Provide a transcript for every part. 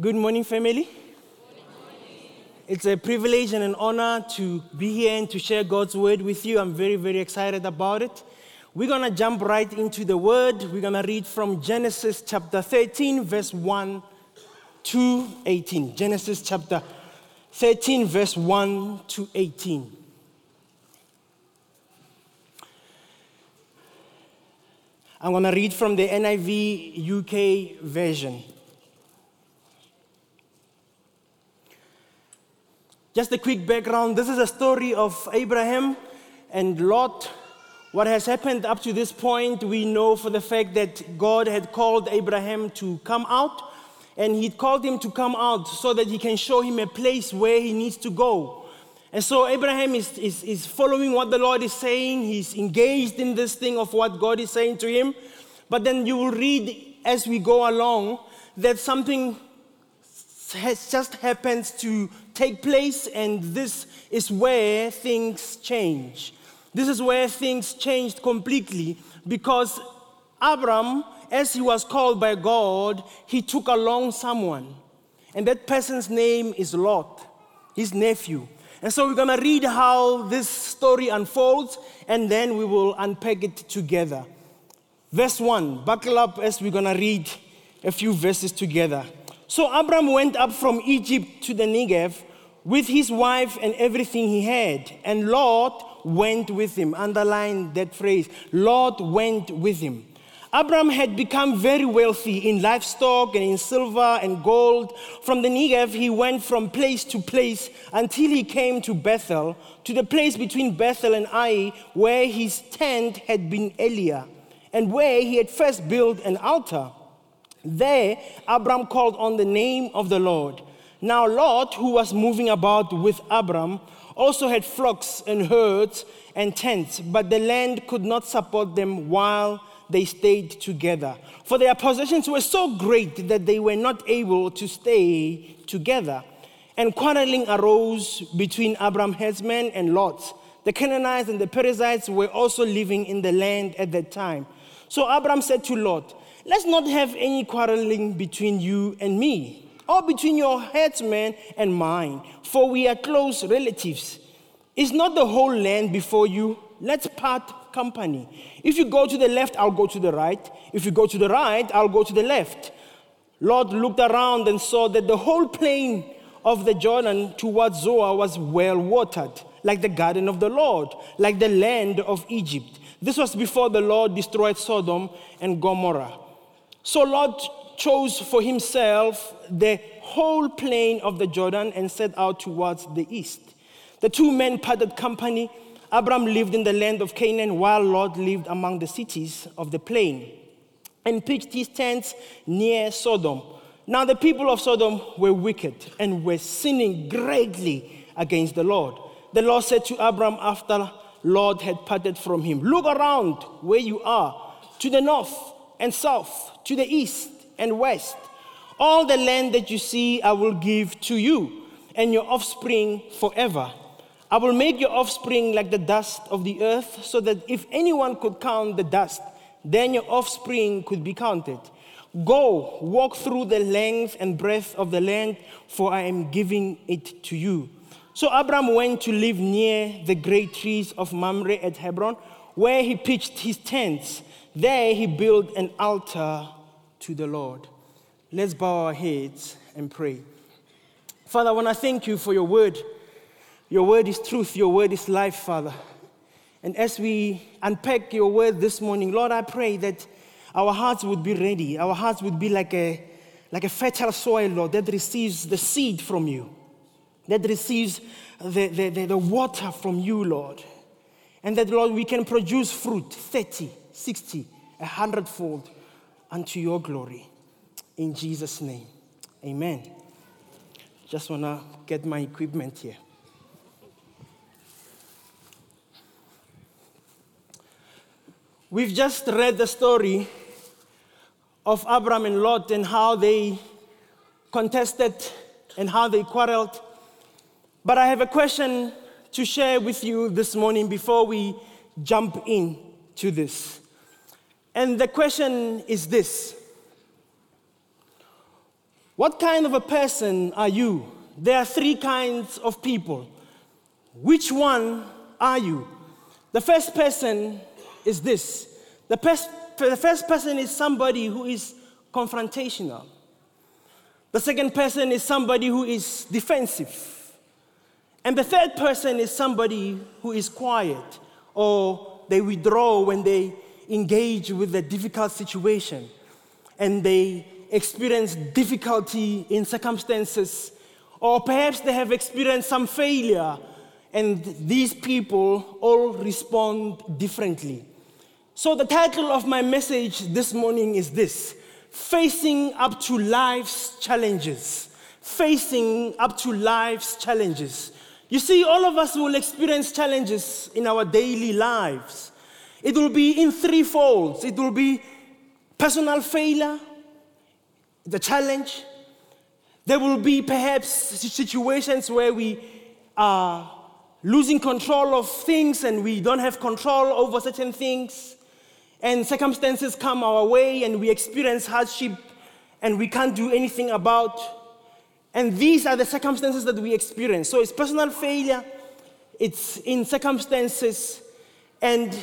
Good morning, family. It's a privilege and an honor to be here and to share God's word with you. I'm very, very excited about it. We're going to jump right into the word. We're going to read from Genesis chapter 13, verse 1 to 18. Genesis chapter 13, verse 1 to 18. I'm going to read from the NIV UK version. Just a quick background this is a story of Abraham and Lot. What has happened up to this point, we know for the fact that God had called Abraham to come out, and He called him to come out so that He can show him a place where he needs to go. And so Abraham is, is, is following what the Lord is saying. He's engaged in this thing of what God is saying to him. But then you will read as we go along that something has just happens to take place, and this is where things change. This is where things changed completely because Abram, as he was called by God, he took along someone. And that person's name is Lot, his nephew. And so we're going to read how this story unfolds and then we will unpack it together. Verse 1, buckle up as we're going to read a few verses together. So Abram went up from Egypt to the Negev with his wife and everything he had, and Lot went with him. Underline that phrase Lot went with him. Abram had become very wealthy in livestock and in silver and gold. From the Negev, he went from place to place until he came to Bethel, to the place between Bethel and Ai, where his tent had been earlier, and where he had first built an altar. There, Abram called on the name of the Lord. Now, Lot, who was moving about with Abram, also had flocks and herds and tents, but the land could not support them while they stayed together. For their possessions were so great that they were not able to stay together. And quarreling arose between Abram's headsmen and Lot. The Canaanites and the Perizzites were also living in the land at that time. So Abram said to Lot, Let's not have any quarreling between you and me, or between your headsman and mine, for we are close relatives. Is not the whole land before you? Let's part company. If you go to the left, I'll go to the right. If you go to the right, I'll go to the left. Lot looked around and saw that the whole plain of the Jordan towards Zoar was well watered, like the garden of the Lord, like the land of Egypt. This was before the Lord destroyed Sodom and Gomorrah. So Lot chose for himself the whole plain of the Jordan and set out towards the east. The two men parted company. Abram lived in the land of Canaan, while Lot lived among the cities of the plain and pitched his tents near Sodom. Now, the people of Sodom were wicked and were sinning greatly against the Lord. The Lord said to Abram after Lot had parted from him, Look around where you are, to the north and south to the east and west. All the land that you see, I will give to you and your offspring forever. I will make your offspring like the dust of the earth, so that if anyone could count the dust, then your offspring could be counted. Go, walk through the length and breadth of the land, for I am giving it to you. So Abram went to live near the great trees of Mamre at Hebron, where he pitched his tents. There he built an altar to the Lord. Let's bow our heads and pray. Father, I want to thank you for your word. Your word is truth, your word is life, Father. And as we unpack your word this morning, Lord, I pray that our hearts would be ready. Our hearts would be like a, like a fertile soil, Lord, that receives the seed from you, that receives the, the, the, the water from you, Lord. And that, Lord, we can produce fruit 30, 60, a hundredfold unto your glory. In Jesus' name, amen. Just want to get my equipment here. We've just read the story of Abram and Lot and how they contested and how they quarreled. But I have a question to share with you this morning before we jump in to this. And the question is this What kind of a person are you? There are three kinds of people. Which one are you? The first person is this the, pers- the first person is somebody who is confrontational. The second person is somebody who is defensive. And the third person is somebody who is quiet or they withdraw when they engage with a difficult situation and they experience difficulty in circumstances, or perhaps they have experienced some failure, and these people all respond differently. So, the title of my message this morning is this Facing Up to Life's Challenges. Facing Up to Life's Challenges. You see, all of us will experience challenges in our daily lives. It will be in three folds it will be personal failure, the challenge. There will be perhaps situations where we are losing control of things and we don't have control over certain things. And circumstances come our way and we experience hardship and we can't do anything about. And these are the circumstances that we experience. So it's personal failure, it's in circumstances, and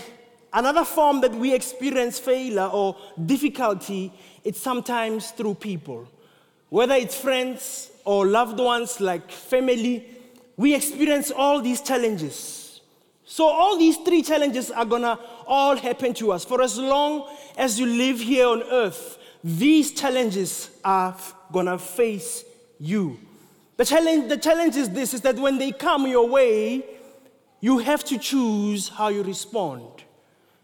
Another form that we experience failure or difficulty, it's sometimes through people. Whether it's friends or loved ones like family, we experience all these challenges. So, all these three challenges are gonna all happen to us. For as long as you live here on earth, these challenges are gonna face you. The challenge, the challenge is this is that when they come your way, you have to choose how you respond.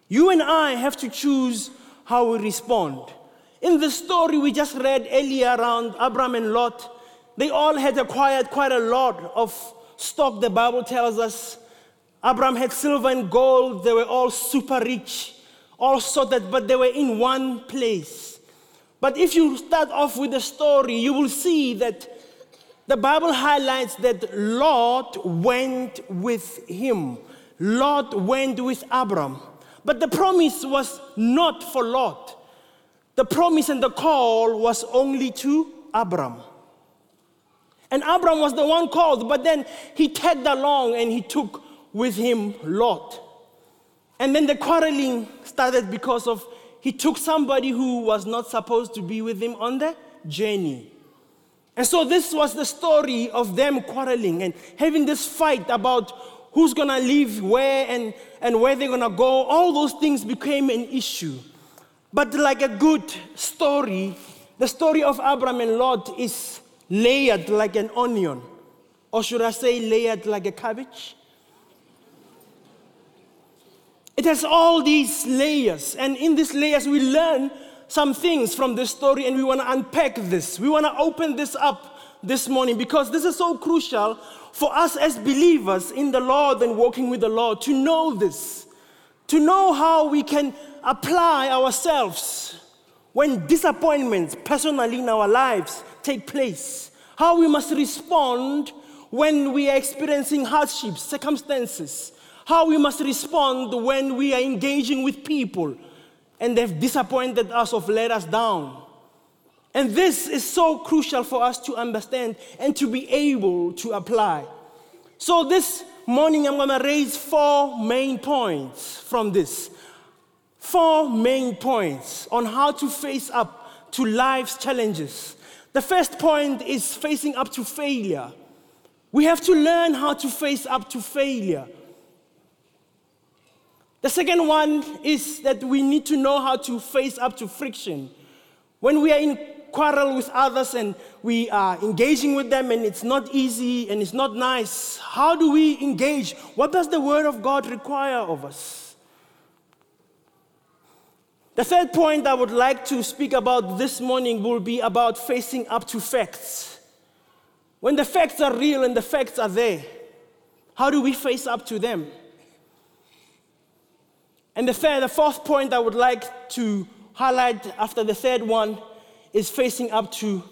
You and I have to choose how we respond. In the story we just read earlier around Abram and Lot, they all had acquired quite a lot of stock, the Bible tells us. Abram had silver and gold, they were all super rich, all sorted, but they were in one place. But if you start off with the story, you will see that the Bible highlights that Lot went with him. Lot went with Abram. But the promise was not for Lot. The promise and the call was only to Abram. And Abram was the one called, but then he tagged along and he took with him Lot. And then the quarreling started because of he took somebody who was not supposed to be with him on the journey. And so this was the story of them quarreling and having this fight about who's going to live where and, and where they're going to go, all those things became an issue. But like a good story, the story of Abraham and Lot is layered like an onion. Or should I say, layered like a cabbage? It has all these layers. And in these layers, we learn some things from this story and we want to unpack this. We want to open this up this morning because this is so crucial for us as believers in the Lord and walking with the Lord to know this, to know how we can apply ourselves when disappointments personally in our lives take place, how we must respond when we are experiencing hardships, circumstances, how we must respond when we are engaging with people and they've disappointed us or let us down. And this is so crucial for us to understand and to be able to apply. So, this morning, I'm going to raise four main points from this. Four main points on how to face up to life's challenges. The first point is facing up to failure. We have to learn how to face up to failure. The second one is that we need to know how to face up to friction. When we are in quarrel with others and we are engaging with them and it's not easy and it's not nice, how do we engage? What does the Word of God require of us? The third point I would like to speak about this morning will be about facing up to facts. When the facts are real and the facts are there, how do we face up to them? And the third, the fourth point I would like to highlight after the third one is facing up to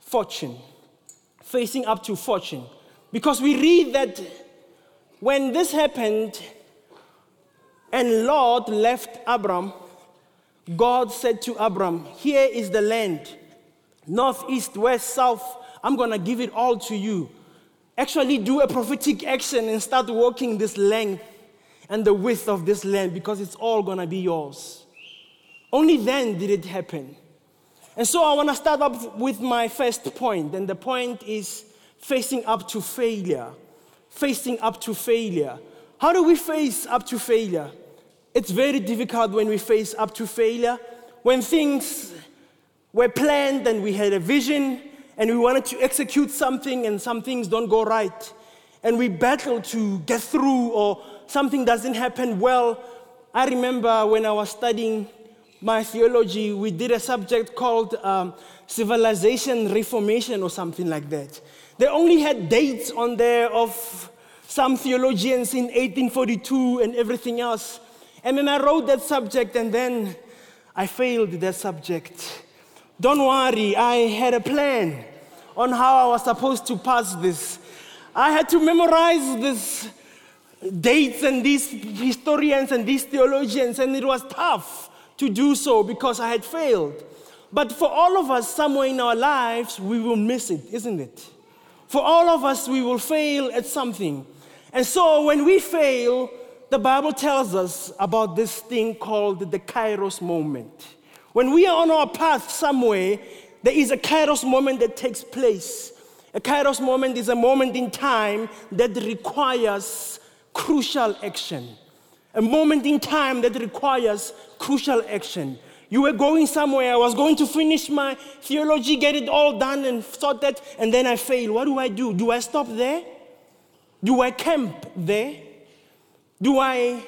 fortune. Facing up to fortune. Because we read that when this happened and Lot left Abram, God said to Abram, Here is the land. north, east, west, south. I'm going to give it all to you. Actually, do a prophetic action and start walking this length and the width of this land because it's all going to be yours. Only then did it happen. And so I want to start up with my first point, and the point is facing up to failure. Facing up to failure. How do we face up to failure? It's very difficult when we face up to failure. When things were planned and we had a vision and we wanted to execute something and some things don't go right, and we battle to get through or something doesn't happen well. I remember when I was studying my theology, we did a subject called um, civilization reformation or something like that. They only had dates on there of some theologians in 1842 and everything else. And then I wrote that subject and then I failed that subject. Don't worry, I had a plan on how I was supposed to pass this. I had to memorize these dates and these historians and these theologians, and it was tough to do so because I had failed. But for all of us, somewhere in our lives, we will miss it, isn't it? For all of us, we will fail at something. And so when we fail, the Bible tells us about this thing called the Kairos moment. When we are on our path somewhere, there is a Kairos moment that takes place. A Kairos moment is a moment in time that requires crucial action. A moment in time that requires crucial action. You were going somewhere, I was going to finish my theology, get it all done and sorted, and then I fail. What do I do? Do I stop there? Do I camp there? Do I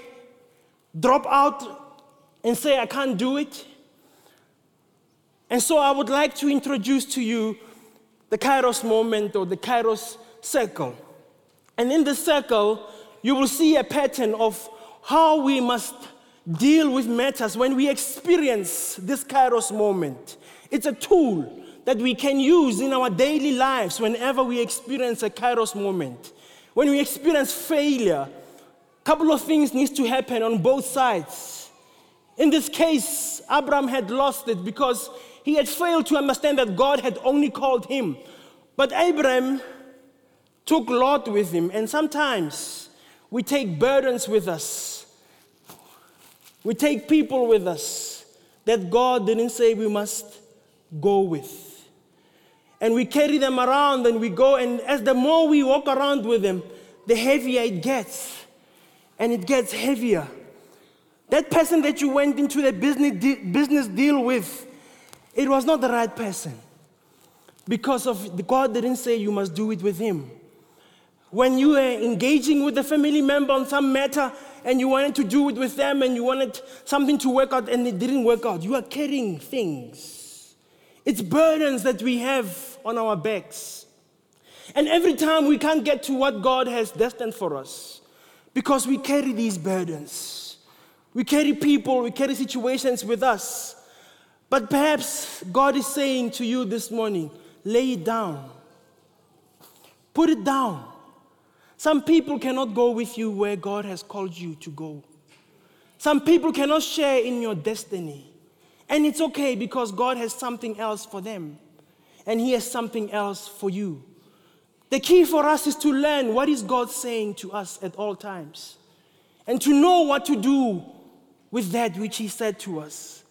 drop out and say I can't do it? And so I would like to introduce to you the Kairos moment or the Kairos circle. And in the circle, you will see a pattern of how we must deal with matters when we experience this Kairos moment. It's a tool that we can use in our daily lives whenever we experience a Kairos moment. When we experience failure, a couple of things needs to happen on both sides. In this case, Abraham had lost it because he had failed to understand that God had only called him. But Abraham took Lot with him, and sometimes we take burdens with us. We take people with us that God didn't say we must go with. And we carry them around and we go, and as the more we walk around with them, the heavier it gets. And it gets heavier. That person that you went into the business, business deal with, it was not the right person. Because of God didn't say you must do it with him. When you were engaging with a family member on some matter and you wanted to do it with them and you wanted something to work out and it didn't work out, you are carrying things. It's burdens that we have on our backs. And every time we can't get to what God has destined for us because we carry these burdens. We carry people, we carry situations with us but perhaps God is saying to you this morning lay it down, put it down. Some people cannot go with you where God has called you to go. Some people cannot share in your destiny. And it's okay because God has something else for them. And He has something else for you. The key for us is to learn what is God saying to us at all times. And to know what to do with that which He said to us.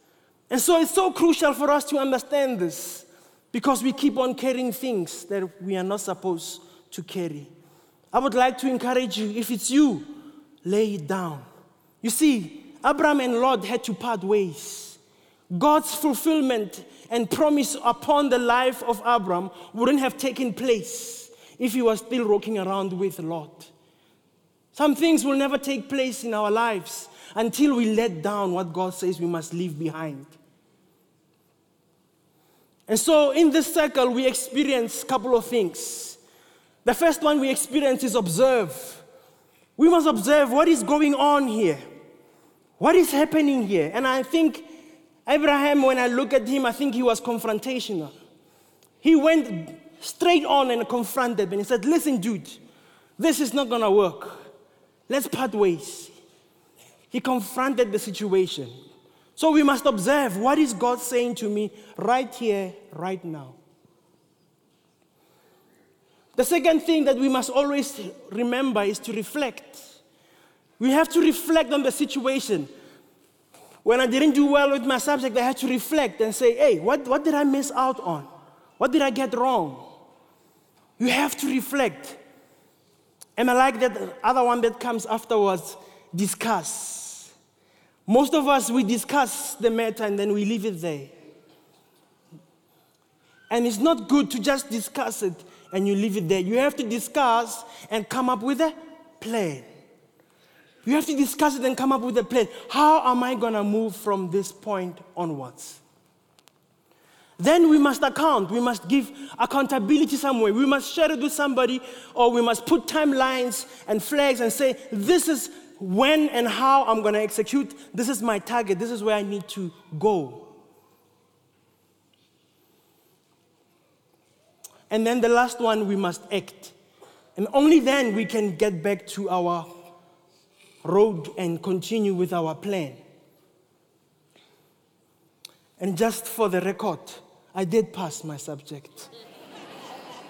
And so it's so crucial for us to understand this because we keep on carrying things that we are not supposed to carry. I would like to encourage you if it's you, lay it down. You see, Abraham and Lot had to part ways. God's fulfillment and promise upon the life of Abraham wouldn't have taken place if he was still walking around with Lot. Some things will never take place in our lives until we let down what God says we must leave behind. And so in this circle, we experience a couple of things. The first one we experience is observe. We must observe what is going on here. What is happening here? And I think Abraham, when I look at him, I think he was confrontational. He went straight on and confronted and he said, Listen, dude, this is not gonna work. Let's part ways. He confronted the situation. So we must observe what is God saying to me right here, right now. The second thing that we must always remember is to reflect. We have to reflect on the situation. When I didn't do well with my subject, I had to reflect and say, hey, what, what did I miss out on? What did I get wrong? You have to reflect. And I like that other one that comes afterwards discuss. Most of us, we discuss the matter and then we leave it there. And it's not good to just discuss it and you leave it there. You have to discuss and come up with a plan. You have to discuss it and come up with a plan. How am I going to move from this point onwards? Then we must account. We must give accountability somewhere. We must share it with somebody, or we must put timelines and flags and say, This is when and how I'm going to execute. This is my target. This is where I need to go. And then the last one, we must act. And only then we can get back to our road and continue with our plan. And just for the record, I did pass my subject.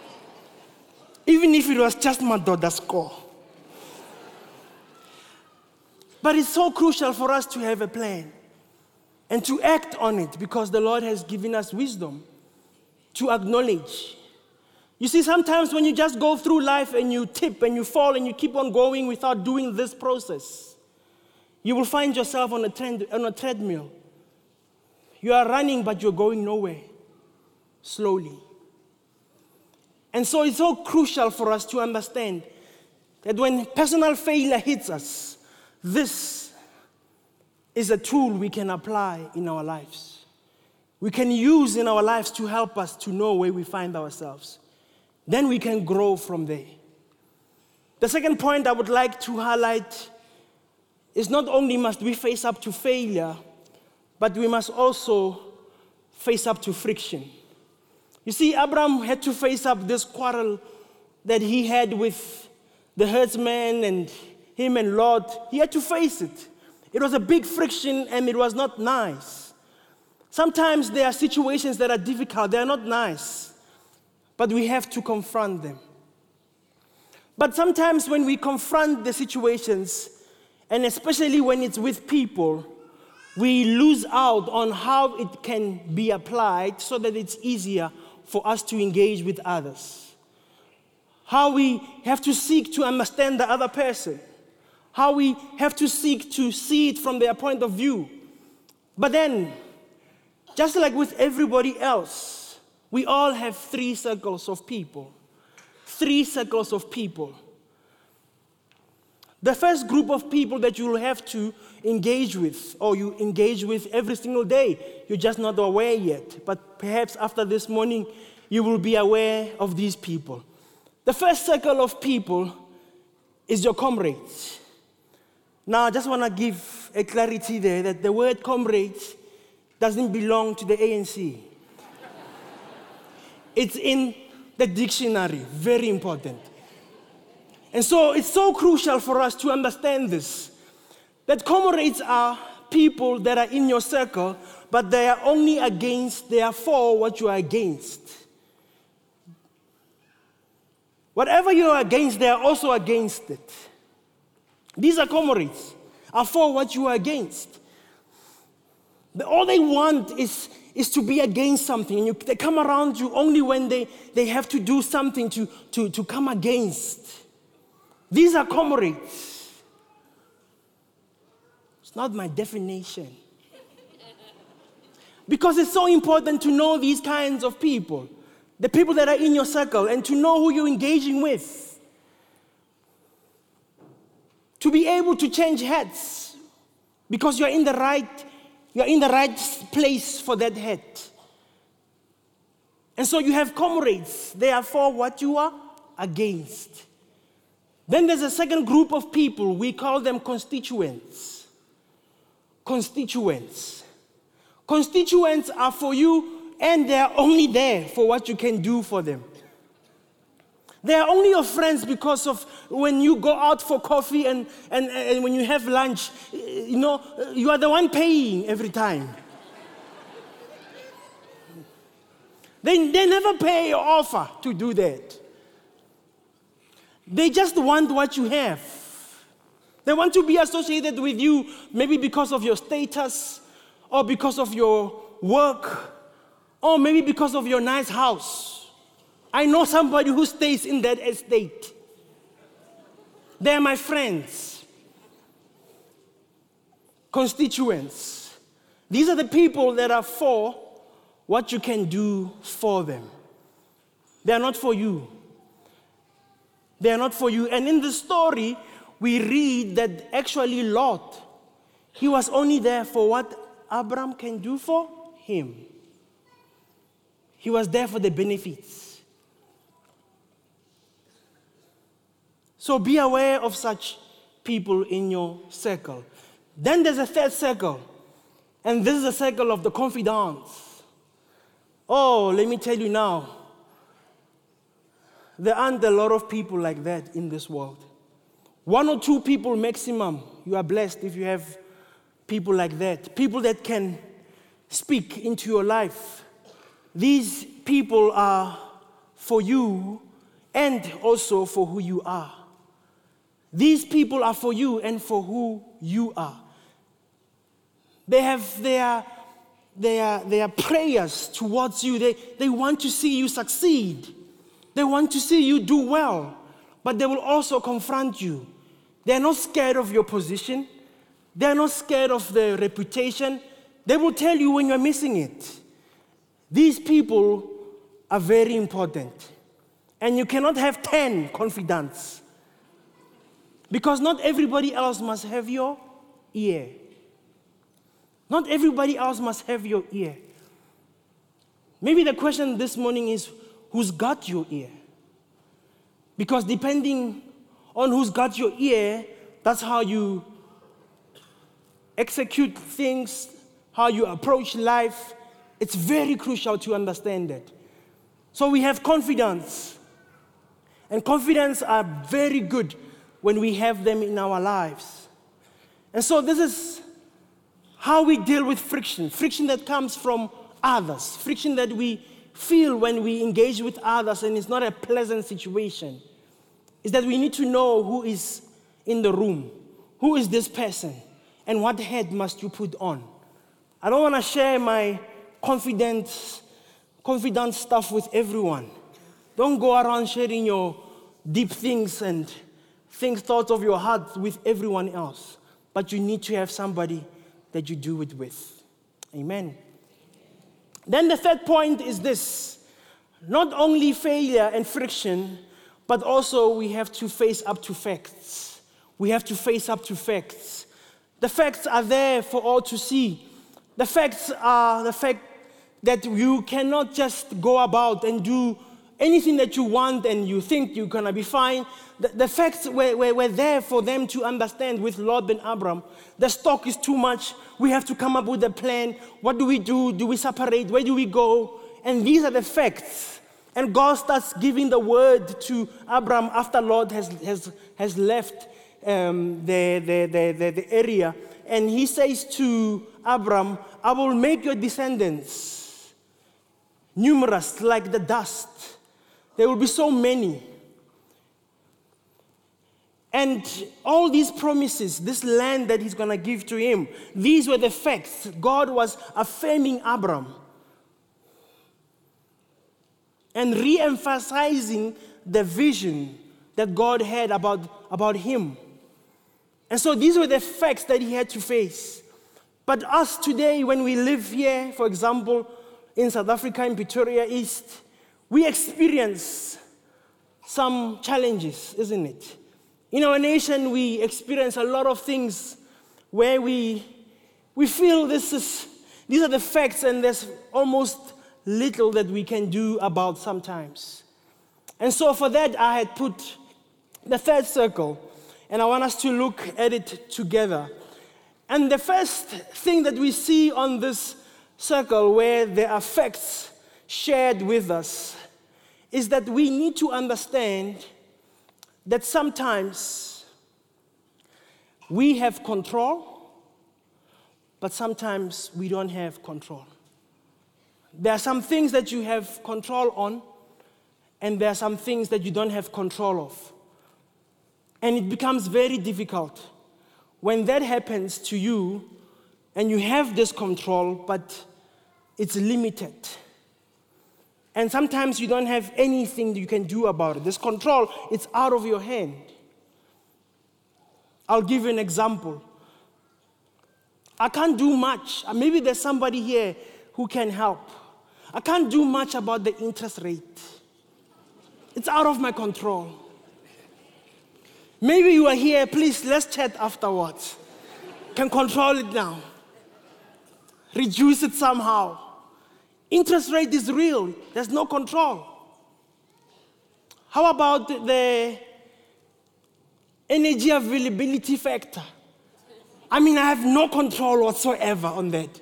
Even if it was just my daughter's score. But it's so crucial for us to have a plan and to act on it because the Lord has given us wisdom to acknowledge you see, sometimes when you just go through life and you tip and you fall and you keep on going without doing this process, you will find yourself on a, trend, on a treadmill. You are running, but you're going nowhere, slowly. And so it's so crucial for us to understand that when personal failure hits us, this is a tool we can apply in our lives. We can use in our lives to help us to know where we find ourselves. Then we can grow from there. The second point I would like to highlight is not only must we face up to failure, but we must also face up to friction. You see, Abraham had to face up this quarrel that he had with the herdsman and him and Lot. He had to face it. It was a big friction and it was not nice. Sometimes there are situations that are difficult, they are not nice but we have to confront them. But sometimes when we confront the situations, and especially when it's with people, we lose out on how it can be applied so that it's easier for us to engage with others. How we have to seek to understand the other person. How we have to seek to see it from their point of view. But then, just like with everybody else, we all have three circles of people. Three circles of people. The first group of people that you will have to engage with, or you engage with every single day, you're just not aware yet. But perhaps after this morning, you will be aware of these people. The first circle of people is your comrades. Now, I just want to give a clarity there that the word comrades doesn't belong to the ANC. It's in the dictionary, very important. And so it's so crucial for us to understand this that comrades are people that are in your circle, but they are only against, they are for what you are against. Whatever you are against, they are also against it. These are comrades, are for what you are against. All they want is is to be against something. And you, they come around you only when they, they have to do something to, to, to come against. These are comrades. It's not my definition. Because it's so important to know these kinds of people, the people that are in your circle, and to know who you're engaging with. To be able to change heads because you're in the right you're in the right place for that head. And so you have comrades. They are for what you are against. Then there's a second group of people. We call them constituents. Constituents. Constituents are for you, and they are only there for what you can do for them. They are only your friends because of when you go out for coffee and, and, and when you have lunch, you know, you are the one paying every time. They, they never pay or offer to do that. They just want what you have. They want to be associated with you, maybe because of your status, or because of your work, or maybe because of your nice house. I know somebody who stays in that estate. They're my friends, constituents. These are the people that are for what you can do for them. They are not for you. They are not for you. And in the story, we read that actually Lot, he was only there for what Abram can do for him. He was there for the benefits. So be aware of such people in your circle. Then there's a third circle, and this is a circle of the confidants. Oh, let me tell you now, there aren't a lot of people like that in this world. One or two people maximum. You are blessed if you have people like that. People that can speak into your life. These people are for you and also for who you are. These people are for you and for who you are. They have their, their, their prayers towards you. They, they want to see you succeed. They want to see you do well, but they will also confront you. They're not scared of your position, they're not scared of the reputation. They will tell you when you're missing it. These people are very important. And you cannot have 10 confidants. Because not everybody else must have your ear. Not everybody else must have your ear. Maybe the question this morning is who's got your ear. Because depending on who's got your ear, that's how you execute things, how you approach life. It's very crucial to understand that. So we have confidants. And confidants are very good when we have them in our lives. And so this is how we deal with friction friction that comes from others, friction that we feel when we engage with others and it's not a pleasant situation is that we need to know who is in the room. Who is this person? And what head must you put on? I don't want to share my confident, confident stuff with everyone. Don't go around sharing your deep things and things, thoughts of your heart with everyone else. But you need to have somebody that you do it with. Amen. Then the third point is this not only failure and friction, but also we have to face up to facts. We have to face up to facts. The facts are there for all to see. The facts are the fact that you cannot just go about and do anything that you want and you think you're gonna be fine. The, the facts were, were, were, there for them to understand with Lot and Abram. The stock is too much. We have to come up with a plan. What do we do? Do we separate? Where do we go? And these are the facts. And God starts giving the word to Abram after Lot has, has, has left um, the, the, the, the, the area. And he says to Abram, I will make your descendants numerous like the dust. There will be so many. And all these promises, this land that he's going to give to him, these were the facts. God was affirming Abram and re emphasizing the vision that God had about, about him. And so these were the facts that he had to face. But us today, when we live here, for example, in South Africa, in Pretoria East, we experience some challenges, isn't it? In our nation, we experience a lot of things where we, we feel this is, these are the facts and there's almost little that we can do about sometimes. And so for that, I had put the third circle, and I want us to look at it together. And the first thing that we see on this circle, where there are facts shared with us, is that we need to understand that sometimes we have control, but sometimes we don't have control. There are some things that you have control on, and there are some things that you don't have control of. And it becomes very difficult when that happens to you and you have this control, but it's limited. And sometimes you don't have anything you can do about it. This control, it's out of your hand. I'll give you an example. I can't do much. Uh, maybe there's somebody here who can help. I can't do much about the interest rate. It's out of my control. Maybe you are here, please, let's chat afterwards. Can control it now. Reduce it somehow. Interest rate is real, there's no control. How about the energy availability factor? I mean, I have no control whatsoever on that.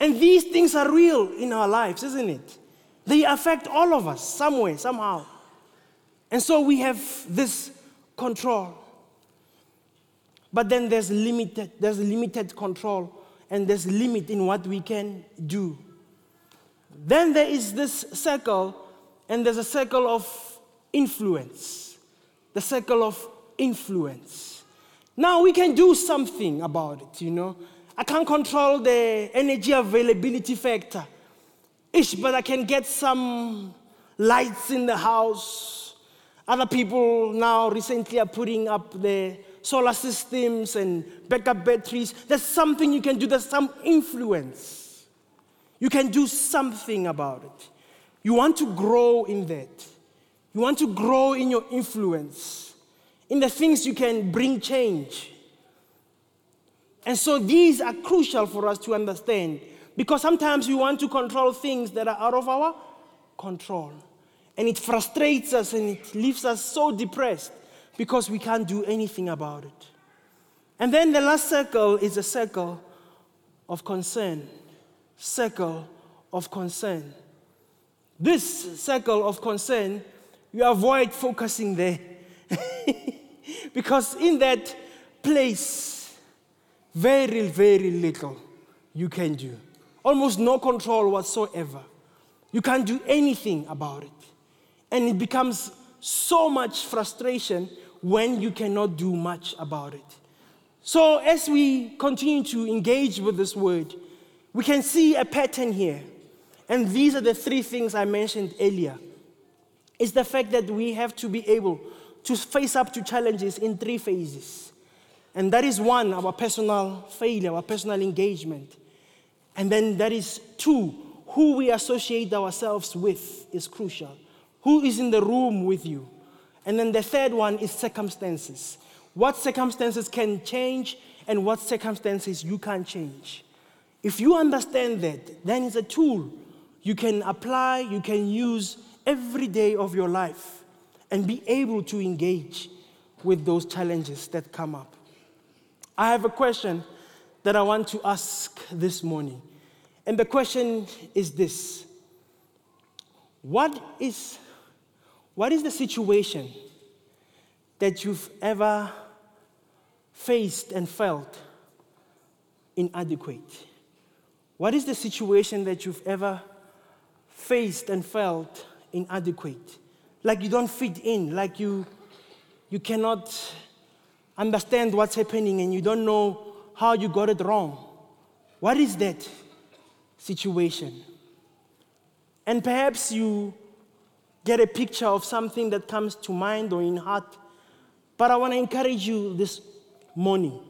And these things are real in our lives, isn't it? They affect all of us, some way, somehow. And so we have this control. But then there's limited, there's limited control and there's limit in what we can do. Then there is this circle, and there's a circle of influence. The circle of influence. Now we can do something about it, you know. I can't control the energy availability factor. Ish, but I can get some lights in the house. Other people now recently are putting up the solar systems and backup batteries. There's something you can do, there's some influence. You can do something about it. You want to grow in that. You want to grow in your influence, in the things you can bring change. And so these are crucial for us to understand because sometimes we want to control things that are out of our control. And it frustrates us and it leaves us so depressed because we can't do anything about it. And then the last circle is a circle of concern. Circle of concern. This circle of concern, you avoid focusing there. because in that place, very, very little you can do almost no control whatsoever. You can't do anything about it. And it becomes so much frustration when you cannot do much about it. So, as we continue to engage with this word, we can see a pattern here. And these are the three things I mentioned earlier. It's the fact that we have to be able to face up to challenges in three phases. And that is one, our personal failure, our personal engagement. And then that is two, who we associate ourselves with is crucial. Who is in the room with you? And then the third one is circumstances. What circumstances can change and what circumstances you can't change. If you understand that, then it's a tool you can apply, you can use every day of your life and be able to engage with those challenges that come up. I have a question that I want to ask this morning. And the question is this What is, what is the situation that you've ever faced and felt inadequate? What is the situation that you've ever faced and felt inadequate? Like you don't fit in, like you, you cannot understand what's happening and you don't know how you got it wrong. What is that situation? And perhaps you get a picture of something that comes to mind or in heart. But I want to encourage you this morning.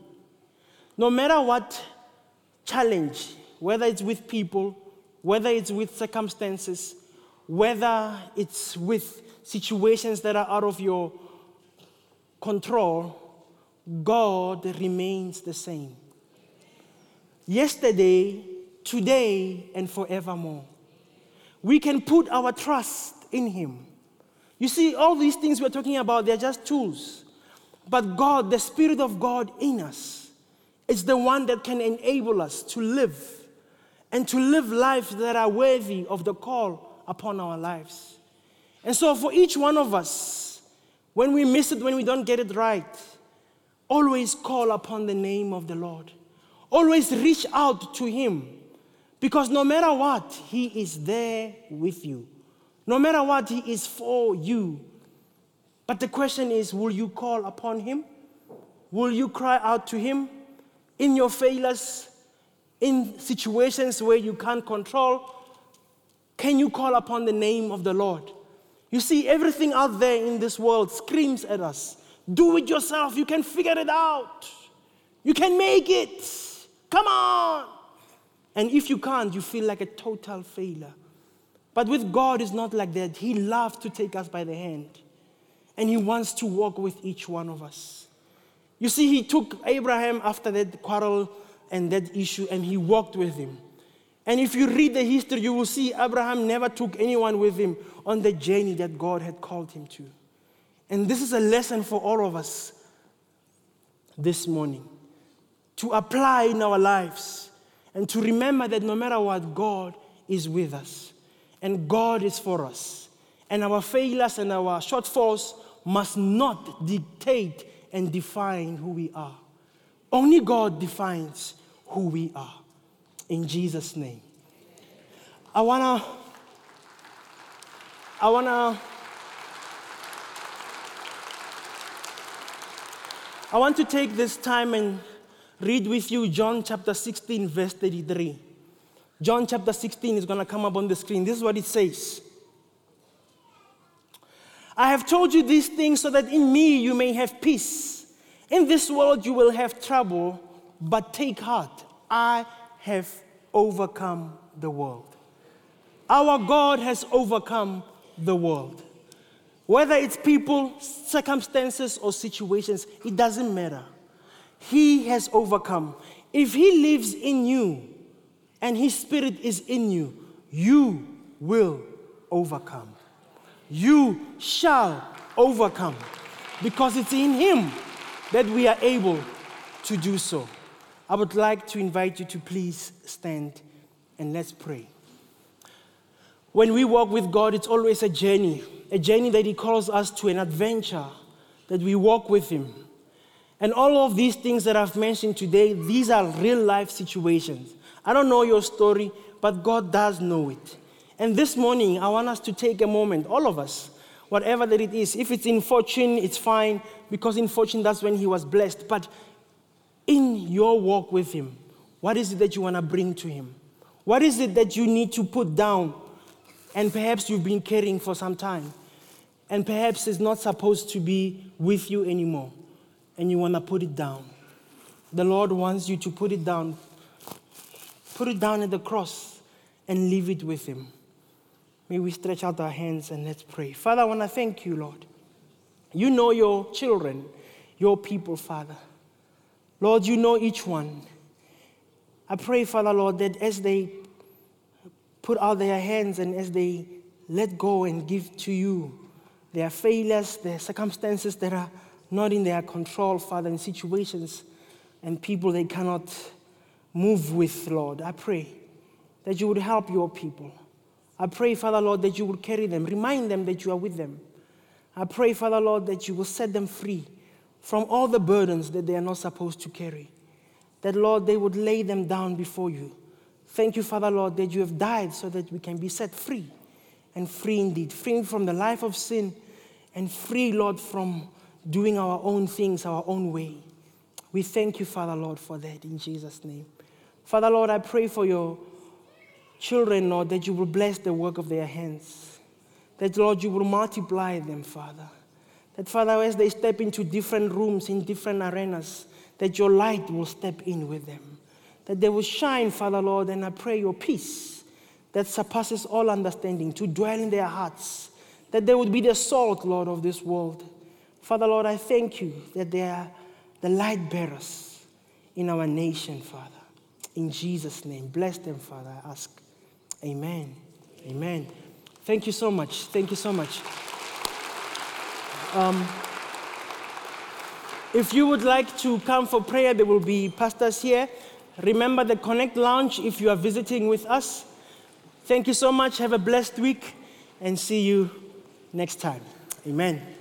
No matter what challenge, whether it's with people, whether it's with circumstances, whether it's with situations that are out of your control, God remains the same. Yesterday, today, and forevermore. We can put our in Him. You see, all these things we're talking about, they're just tools. But God, the Spirit of God in us, is the one that can enable us to live and to live lives that are worthy of the call upon our lives. And so, for each one of us, when we miss it, when we don't get it right, always call upon the name of the Lord. Always reach out to Him. Because no matter what, He is there with you. No matter what, He is for you. But the question is will you call upon Him? Will you cry out to Him in your failures, in situations where you can't control? Can you call upon the name of the Lord? You see, everything out there in this world screams at us do it yourself, you can figure it out, you can make it. Come on. And if you can't, you feel like a total failure. But with God, it's not like that. He loves to take us by the hand, and He wants to walk with each one of us. You see, He took Abraham after that quarrel and that issue, and He walked with him. And if you read the history, you will see Abraham never took anyone with him on the journey that God had called him to. And this is a lesson for all of us this morning to apply in our lives and to remember that no matter what, God is with us and God is for us. And our failures and our shortfalls must not dictate and define who we are. Only God defines who we are. In Jesus' name. I wanna, I wanna, I want to take this time and read with you John chapter 16, verse 33. John chapter 16 is going to come up on the screen. This is what it says. I have told you these things so that in me you may have peace. In this world you will have trouble, but take heart. I have overcome the world. Our God has overcome the world. Whether it's people, circumstances, or situations, it doesn't matter. He has overcome. If He lives in you, and His Spirit is in you, you will overcome. You shall overcome because it's in Him that we are able to do so. I would like to invite you to please stand and let's pray. When we walk with God, it's always a journey, a journey that He calls us to an adventure, that we walk with Him. And all of these things that I've mentioned today, these are real life situations. I don't know your story, but God does know it. And this morning, I want us to take a moment, all of us, whatever that it is. If it's in fortune, it's fine, because in fortune, that's when he was blessed. But in your walk with him, what is it that you want to bring to him? What is it that you need to put down? And perhaps you've been carrying for some time. And perhaps it's not supposed to be with you anymore. And you want to put it down. The Lord wants you to put it down Put it down at the cross and leave it with Him. May we stretch out our hands and let's pray. Father, I want to thank you, Lord. You know your children, your people, Father. Lord, you know each one. I pray, Father, Lord, that as they put out their hands and as they let go and give to you their failures, their circumstances that are not in their control, Father, in situations and people they cannot move with, Lord. I pray that you would help your people. I pray, Father, Lord, that you would carry them, remind them that you are with them. I pray, Father, Lord, that you will set them free from all the burdens that they are not supposed to carry. That, Lord, they would lay them down before you. Thank you, Father, Lord, that you have died so that we can be set free and free indeed, free from the life of sin and free, Lord, from doing our own things our own way. We thank you, Father, Lord, for that in Jesus' name. Father, Lord, I pray for your children, Lord, that you will bless the work of their hands. That, Lord, you will multiply them, Father. That, Father, as they step into different rooms, in different arenas, that your light will step in with them. That they will shine, Father, Lord, and I pray your peace that surpasses all understanding to dwell in their hearts. That they would be the salt, Lord, of this world. Father, Lord, I thank you that they are the light bearers in our nation, Father. In Jesus' name. Bless them, Father, I ask. Amen. Amen. Thank you so much. Thank you so much. Um, if you would like to come for prayer, there will be pastors here. Remember the Connect Lounge if you are visiting with us. Thank you so much. Have a blessed week and see you next time. Amen.